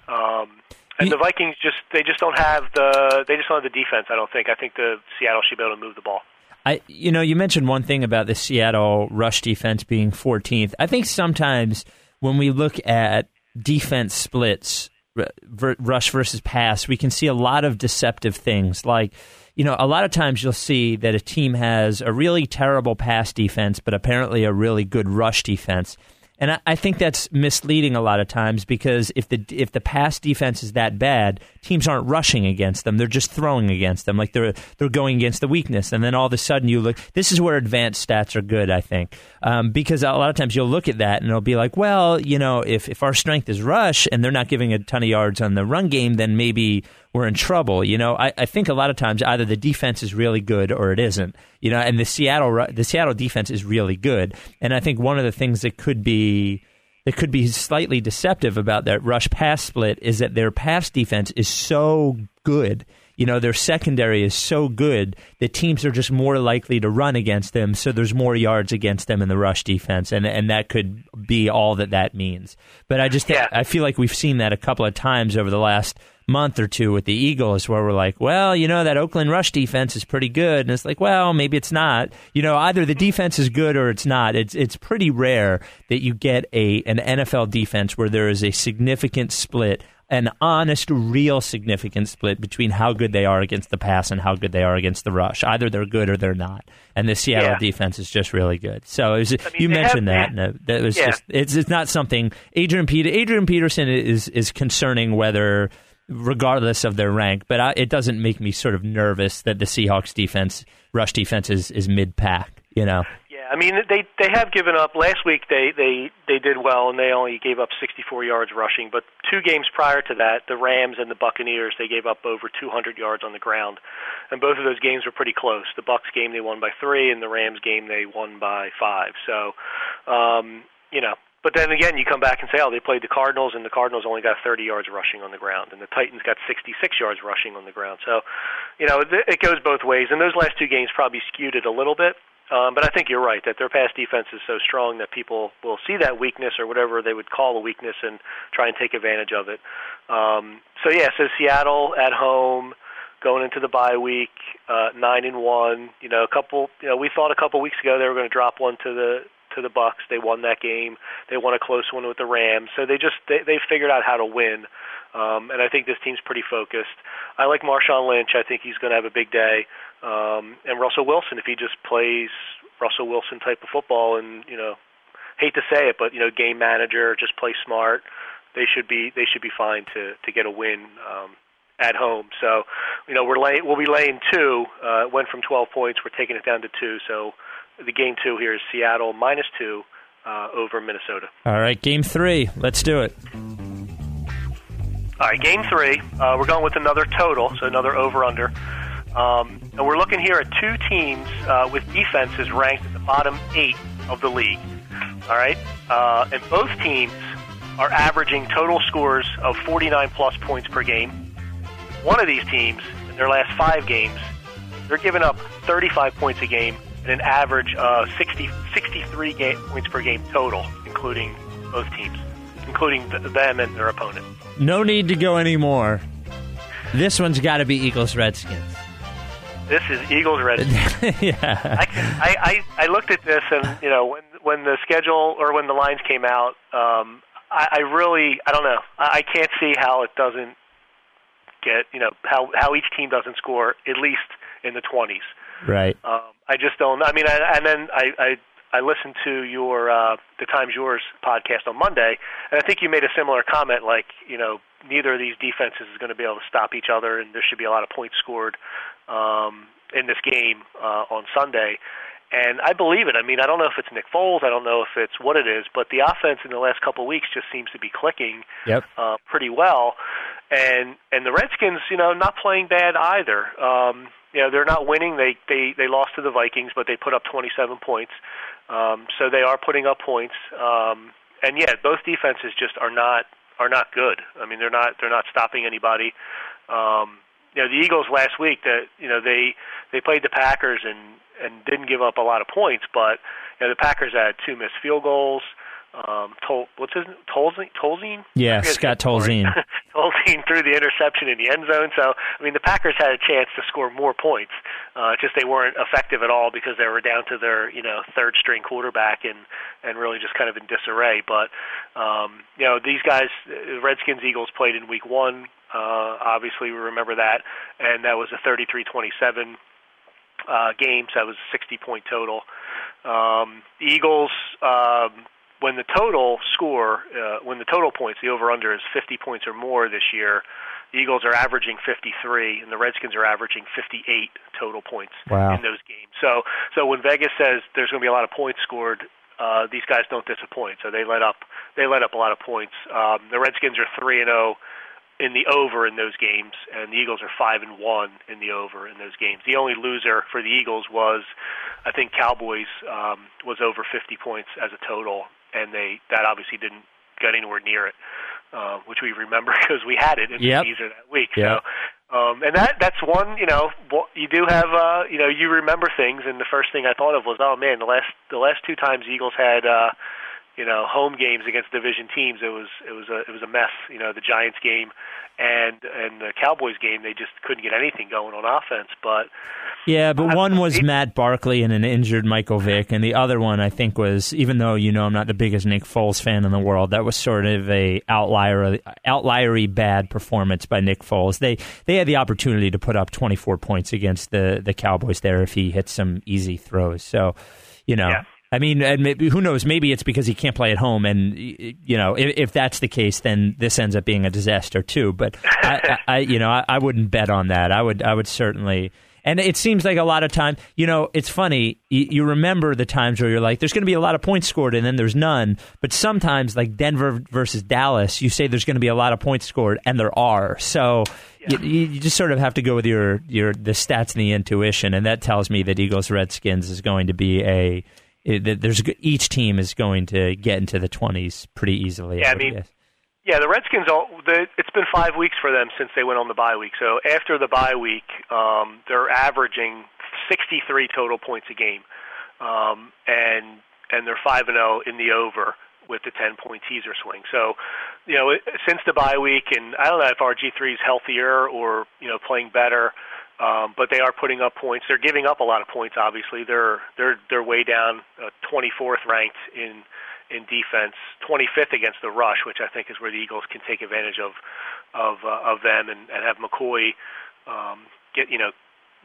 Speaker 3: Um, and the Vikings just they just don't have the they just don't have the defense. I don't think. I think the Seattle should be able to move the ball.
Speaker 2: I, you know, you mentioned one thing about the Seattle rush defense being 14th. I think sometimes when we look at defense splits, r- rush versus pass, we can see a lot of deceptive things. Like, you know, a lot of times you'll see that a team has a really terrible pass defense, but apparently a really good rush defense. And I, I think that's misleading a lot of times because if the if the pass defense is that bad, teams aren't rushing against them; they're just throwing against them, like they're they're going against the weakness. And then all of a sudden, you look. This is where advanced stats are good, I think, um, because a lot of times you'll look at that and it'll be like, well, you know, if if our strength is rush and they're not giving a ton of yards on the run game, then maybe we're in trouble. You know, I, I think a lot of times either the defense is really good or it isn't. You know, and the Seattle the Seattle defense is really good, and I think one of the things that could be that could be slightly deceptive about that rush pass split is that their pass defense is so good. You know, their secondary is so good that teams are just more likely to run against them, so there's more yards against them in the rush defense, and and that could be all that that means. But I just
Speaker 3: Yeah.
Speaker 2: I feel like we've seen that a couple of times over the last month or two with the Eagles where we're like, well, you know, that Oakland rush defense is pretty good. And it's like, well, maybe it's not. You know, either the defense is good or it's not. It's it's pretty rare that you get a an NFL defense where there is a significant split, an honest, real significant split between how good they are against the pass and how good they are against the rush. Either they're good or they're not. And the Seattle
Speaker 3: Yeah.
Speaker 2: defense is just really good. So it was,
Speaker 3: mean,
Speaker 2: you mentioned
Speaker 3: have-
Speaker 2: that. And that was
Speaker 3: Yeah.
Speaker 2: just it's it's not something Adrian Peter Adrian Peterson is is concerning whether regardless of their rank, but I, it doesn't make me sort of nervous that the Seahawks defense rush defense is is mid pack. You know,
Speaker 3: Yeah, I mean they they have given up. Last week they they they did well and they only gave up 64 yards rushing. But two games prior to that, the Rams and the Buccaneers they gave up over 200 yards on the ground, and both of those games were pretty close. The Bucks game they won by three, and the Rams game they won by five. So, um, you know. But then again, you come back and say, oh, they played the Cardinals, and the Cardinals only got 30 yards rushing on the ground, and the Titans got 66 yards rushing on the ground. So, you know, it goes both ways. And those last two games probably skewed it a little bit. Um, but I think you're right that their pass defense is so strong that people will see that weakness or whatever they would call a weakness and try and take advantage of it. Um, so yeah, so Seattle at home, going into the bye week, uh, nine and one. You know, a couple. You know, we thought a couple weeks ago they were going to drop one to the to the Bucks. They won that game. They won a close one with the Rams. So they just they they figured out how to win. Um, and I think this team's pretty focused. I like Marshawn Lynch. I think he's going to have a big day. Um, and Russell Wilson, if he just plays Russell Wilson type of football, and you know, hate to say it, but you know, game manager, just play smart. They should be they should be fine to to get a win um, at home. So, you know, we're lay, we'll be laying two. Uh, went from 12 points. We're taking it down to two. So, the game two here is Seattle minus two uh, over Minnesota.
Speaker 2: All right, game three. Let's do it.
Speaker 3: All right, game three. Uh, we're going with another total, so another over under. Um, and we're looking here at two teams uh, with defenses ranked at the bottom eight of the league. All right, uh, and both teams are averaging total scores of 49 plus points per game. One of these teams, in their last five games, they're giving up 35 points a game an average of 60, 63 game, points per game total, including both teams, including them and their opponent.
Speaker 2: No need to go anymore. This one's got to be Eagles Redskins.
Speaker 3: This is Eagles Redskins.
Speaker 2: yeah.
Speaker 3: I, I, I I looked at this and you know when when the schedule or when the lines came out, um, I, I really I don't know I, I can't see how it doesn't get you know how how each team doesn't score at least in the twenties.
Speaker 2: Right.
Speaker 3: Um, I just don't. I mean, I, and then I, I I listened to your uh, the Times Yours podcast on Monday, and I think you made a similar comment, like you know neither of these defenses is going to be able to stop each other, and there should be a lot of points scored um, in this game uh, on Sunday. And I believe it. I mean, I don't know if it's Nick Foles. I don't know if it's what it is, but the offense in the last couple of weeks just seems to be clicking
Speaker 2: yep.
Speaker 3: uh, pretty well. And and the Redskins, you know, not playing bad either. Um, you know, they're not winning. They they they lost to the Vikings, but they put up 27 points. Um, so they are putting up points. Um, and yeah, both defenses just are not are not good. I mean, they're not they're not stopping anybody. Um, you know, the Eagles last week that you know they they played the Packers and and didn't give up a lot of points, but you know the Packers had two missed field goals. Um, Tol, what's his Tolzien? Tolzien?
Speaker 2: Yeah, Scott Tolzien.
Speaker 3: Tolzien threw the interception in the end zone. So I mean, the Packers had a chance to score more points. Uh, just they weren't effective at all because they were down to their you know third string quarterback and and really just kind of in disarray. But um, you know these guys, Redskins Eagles played in week one. Uh, obviously, we remember that, and that was a 33-27 uh, game. So that was a 60-point total. Um, Eagles, um, when the total score, uh, when the total points, the over/under is 50 points or more this year. The Eagles are averaging 53, and the Redskins are averaging 58 total points
Speaker 2: wow.
Speaker 3: in those games. So, so when Vegas says there's going to be a lot of points scored, uh, these guys don't disappoint. So they let up, they let up a lot of points. Um, the Redskins are three and zero oh in the over in those games, and the Eagles are five and one in the over in those games. The only loser for the Eagles was, I think, Cowboys um, was over 50 points as a total, and they that obviously didn't get anywhere near it, uh, which we remember because we had it in
Speaker 2: yep.
Speaker 3: the season that week.
Speaker 2: Yep.
Speaker 3: So, um, and that that's one. You know, you do have. Uh, you know, you remember things, and the first thing I thought of was, oh man, the last the last two times Eagles had. Uh, you know home games against division teams it was it was a it was a mess you know the Giants game and and the Cowboys game they just couldn't get anything going on offense but
Speaker 2: yeah but one was Matt Barkley and an injured Michael Vick and the other one I think was even though you know I'm not the biggest Nick Foles fan in the world that was sort of a outlier outliery bad performance by Nick Foles they they had the opportunity to put up 24 points against the the Cowboys there if he hit some easy throws so you know
Speaker 3: yeah.
Speaker 2: I mean, and maybe, who knows? Maybe it's because he can't play at home, and you know, if, if that's the case, then this ends up being a disaster too. But I, I you know, I, I, wouldn't bet on that. I would, I would certainly. And it seems like a lot of time, you know, it's funny. You, you remember the times where you're like, there's going to be a lot of points scored, and then there's none. But sometimes, like Denver versus Dallas, you say there's going to be a lot of points scored, and there are. So
Speaker 3: Yeah.
Speaker 2: you, you just sort of have to go with your your the stats and the intuition, and that tells me that Eagles Redskins is going to be a. it- There's each team is going to get into the 20s pretty easily.
Speaker 3: Yeah, I
Speaker 2: would
Speaker 3: mean,
Speaker 2: guess.
Speaker 3: Yeah, the Redskins. All, the, it's been five weeks for them since they went on the bye week. So after the bye week, um, they're averaging 63 total points a game, um, and and they're five and zero in the over with the 10 point teaser swing. So, you know, it- since the bye week, and I don't know if RG3 is healthier or you know playing better. Um, but they are putting up points. They're giving up a lot of points. Obviously, they're they're they're way down, uh, 24th ranked in in defense, 25th against the rush, which I think is where the Eagles can take advantage of of uh, of them and, and have McCoy um, get you know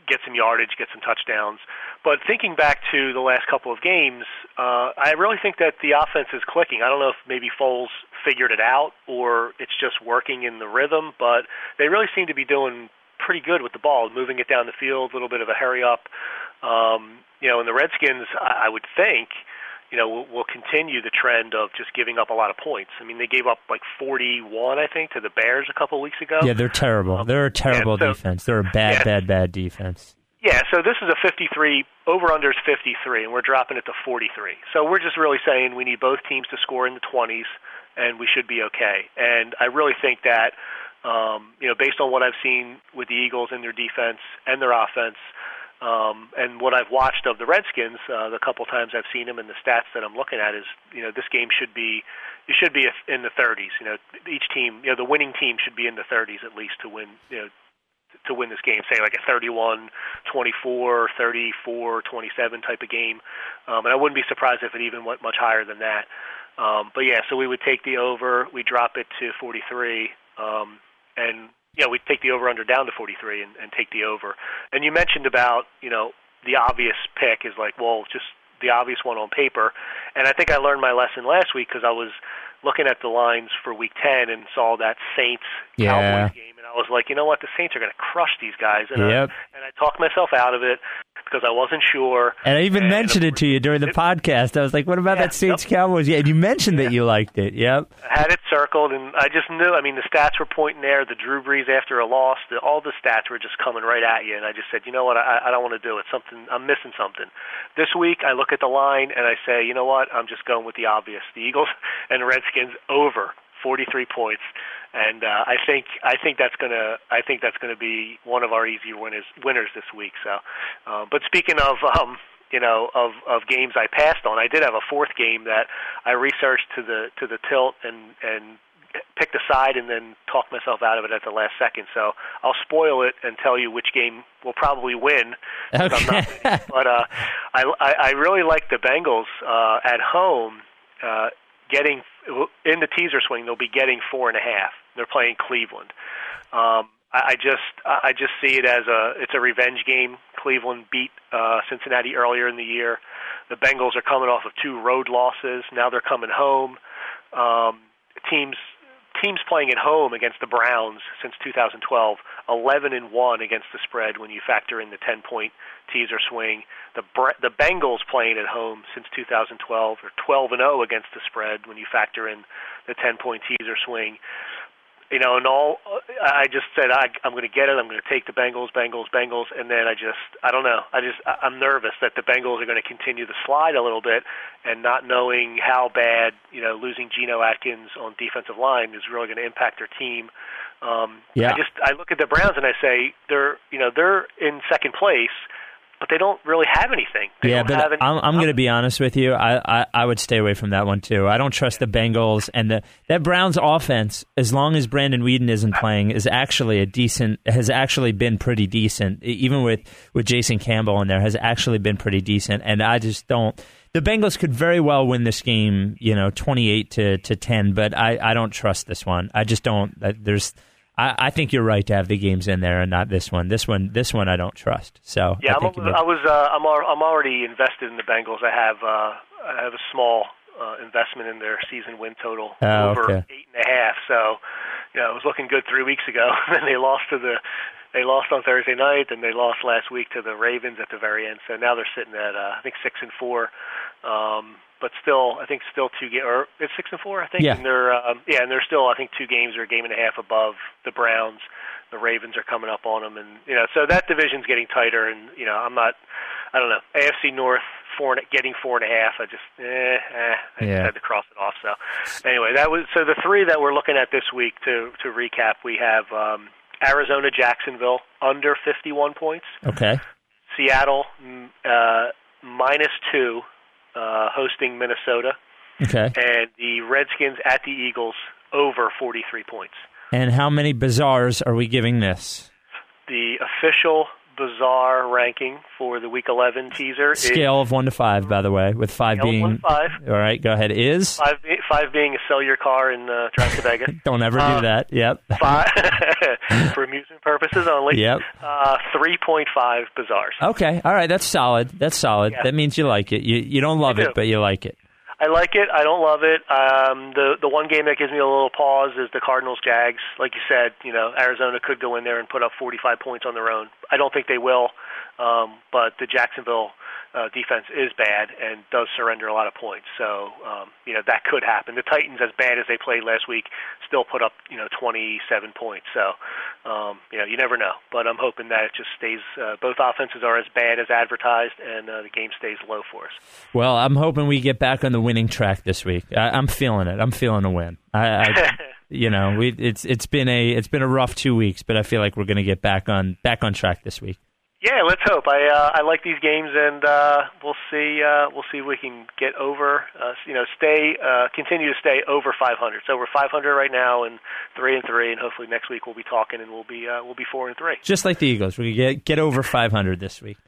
Speaker 3: get some yardage, get some touchdowns. But thinking back to the last couple of games, uh, I really think that the offense is clicking. I don't know if maybe Foles figured it out or it's just working in the rhythm, but they really seem to be doing pretty good with the ball, moving it down the field, a little bit of a hurry up. Um, you know, and the Redskins, I, I would think, you know, will, will continue the trend of just giving up a lot of points. I mean, they gave up like 41, I think, to the Bears a couple weeks ago.
Speaker 2: Yeah, they're terrible. They're a terrible
Speaker 3: so-
Speaker 2: defense. They're a bad,
Speaker 3: Yeah.
Speaker 2: bad, bad defense.
Speaker 3: Yeah, so this is a 53 over under is 53, and we're dropping it to 43. So we're just really saying we need both teams to score in the 20s, and we should be okay. And I really think that, um, you know, based on what I've seen with the Eagles and their defense and their offense, um, and what I've watched of the Redskins, uh, the couple times I've seen them, and the stats that I'm looking at is, you know, this game should be, it should be in the 30s. You know, each team, you know, the winning team should be in the 30s at least to win, you know, to win this game, say like a 31 24, 34, 27 type of game. Um, and I wouldn't be surprised if it even went much higher than that. Um, but yeah, so we would take the over, we drop it to 43, um, and yeah, we'd take the over under down to 43 and, and take the over. And you mentioned about, you know, the obvious pick is like, well, just the obvious one on paper. And I think I learned my lesson last week because I was looking at the lines for week 10 and saw that Saints
Speaker 2: Yeah.
Speaker 3: Cowboys game. I was like, you know what? The Saints are going to crush these guys. And,
Speaker 2: Yep.
Speaker 3: I, and I talked myself out of it because I wasn't sure.
Speaker 2: And I even
Speaker 3: And,
Speaker 2: mentioned it to you during the podcast. I was like, "What about
Speaker 3: Yeah,
Speaker 2: that Saints Cowboys?" Yeah, and you mentioned that you liked it. Yep.
Speaker 3: I had it circled, and I just knew. I mean, the stats were pointing there. The Drew Brees after a loss, the, all the stats were just coming right at you. And I just said, you know what? I, I don't want to do it. Something I'm missing something. This week, I look at the line and I say, you know what? I'm just going with the obvious. The Eagles and the Redskins over 43 points, and uh, I think I think that's gonna I think that's gonna be one of our easy winners winners this week. So, uh, but speaking of. Um, you know, of of games I passed on. I did have a fourth game that I researched to the to the tilt and and picked a side and then talked myself out of it at the last second. So I'll spoil it and tell you which game will probably win. I'm not but uh, I, I I really like the Bengals uh, at home. Uh, getting in the teaser swing, they'll be getting four and a half. They're playing Cleveland. Um, I, just I just see it as a it's a revenge game. Cleveland beat uh, Cincinnati earlier in the year. The Bengals are coming off of two road losses. Now they're coming home. Um, teams teams playing at home against the Browns since 2012, 11 and one against the spread when you factor in the 10 point teaser swing. The the Bengals playing at home since 2012 are 12 and 0 against the spread when you factor in the 10 point teaser swing. You know, and all I just said I, I'm going to get it. I'm going to take the Bengals, Bengals, Bengals, and then I just I don't know. I just I'm nervous that the Bengals are going to continue to slide a little bit, and not knowing how bad you know losing Geno Atkins on defensive line is really going to impact their team. Um,
Speaker 2: Yeah.
Speaker 3: I just I look at the Browns and I say they're you know they're in second place, but they don't really have anything. They
Speaker 2: yeah, but
Speaker 3: any,
Speaker 2: I'm, I'm going to be honest with you. I, I, I would stay away from that one too. I don't trust the Bengals and the that Browns offense. As long as Brandon Weeden isn't playing, is actually a decent. Has actually been pretty decent, even with with Jason Campbell in there. Has actually been pretty decent, and I just don't. The Bengals could very well win this game, you know, twenty eight to to ten, but I, I don't trust this one. I just don't. There's. I, I think you're right to have the games in there and not this one. This one, this one, I don't trust. So
Speaker 3: Yeah,
Speaker 2: I
Speaker 3: I'm,
Speaker 2: think you
Speaker 3: a, I was. Uh, I'm. I'm already invested in the Bengals. I have. Uh, I have a small uh, investment in their season win total
Speaker 2: Oh,
Speaker 3: over
Speaker 2: okay.
Speaker 3: eight and a half. So, you know, it was looking good three weeks ago, and then they lost to the they lost on Thursday night, and they lost last week to the Ravens at the very end. So now they're sitting at uh, I think six and four. Um, but still, I think still two ga- or it's six and four. I think.
Speaker 2: Yeah.
Speaker 3: And they're um, yeah, and they're still I think two games or a game and a half above the Browns. The Ravens are coming up on them, and you know, so that division's getting tighter. And you know, I'm not, I don't know, AFC North four and, getting four and a half. I just, eh, eh I
Speaker 2: Yeah.
Speaker 3: just had to cross it off. So anyway, that was so the three that we're looking at this week. To to recap, we have um, Arizona, Jacksonville under 51 points.
Speaker 2: Okay.
Speaker 3: Seattle uh, minus two, uh, hosting Minnesota,
Speaker 2: Okay.
Speaker 3: and the Redskins at the Eagles over 43 points.
Speaker 2: And how many bazaars are we giving this?
Speaker 3: The official bizarre ranking for the Week 11 teaser is
Speaker 2: Scale of one to five, by the way, with five
Speaker 3: Scale
Speaker 2: being
Speaker 3: five.
Speaker 2: All right, go ahead. Is
Speaker 3: five, be- five being sell your car and uh, drive to Vegas.
Speaker 2: don't ever do
Speaker 3: Uh,
Speaker 2: that. Yep.
Speaker 3: Five for amusement purposes only.
Speaker 2: Yep.
Speaker 3: Uh, 3.5 bazaars.
Speaker 2: Okay. All right. That's solid. That's solid.
Speaker 3: Yeah.
Speaker 2: That means you like it. You you don't love
Speaker 3: I
Speaker 2: it, but you like it.
Speaker 3: I like it. I don't love it. Um, the the one game that gives me a little pause is the Cardinals Jags. Like you said, you know Arizona could go in there and put up 45 points on their own. I don't think they will, um, but the Jacksonville uh, defense is bad and does surrender a lot of points. So um, you know that could happen. The Titans, as bad as they played last week, still put up you know 27 points. So um, you know you never know. But I'm hoping that it just stays. Uh, both offenses are as bad as advertised, and uh, the game stays low for us.
Speaker 2: Well, I'm hoping we get back on the winning track this week. I, I'm feeling it. I'm feeling a win. I, I you know, we it's it's been a it's been a rough two weeks, but I feel like we're going to get back on back on track this week.
Speaker 3: Yeah, let's hope. I uh, I like these games, and uh, we'll see. Uh, we'll see if we can get over. Uh, you know, stay, uh, continue to stay over 500. So we're 500 right now, and three and three, and hopefully next week we'll be talking, and we'll be uh, we'll be four and three.
Speaker 2: Just like the Eagles, we get get over 500 this week.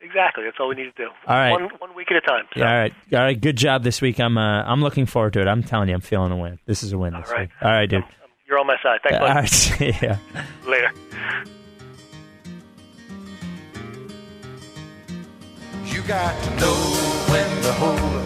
Speaker 3: Exactly. That's all we need to do.
Speaker 2: All right.
Speaker 3: One one week at a time. So.
Speaker 2: All right, all right. Good job this week. I'm uh, I'm looking forward to it. I'm telling you, I'm feeling a win. This is a win this
Speaker 3: All right.
Speaker 2: week. All right, dude.
Speaker 3: You're on my side. Thanks,
Speaker 2: All right, see ya.
Speaker 3: Later.
Speaker 1: Got to know when to hold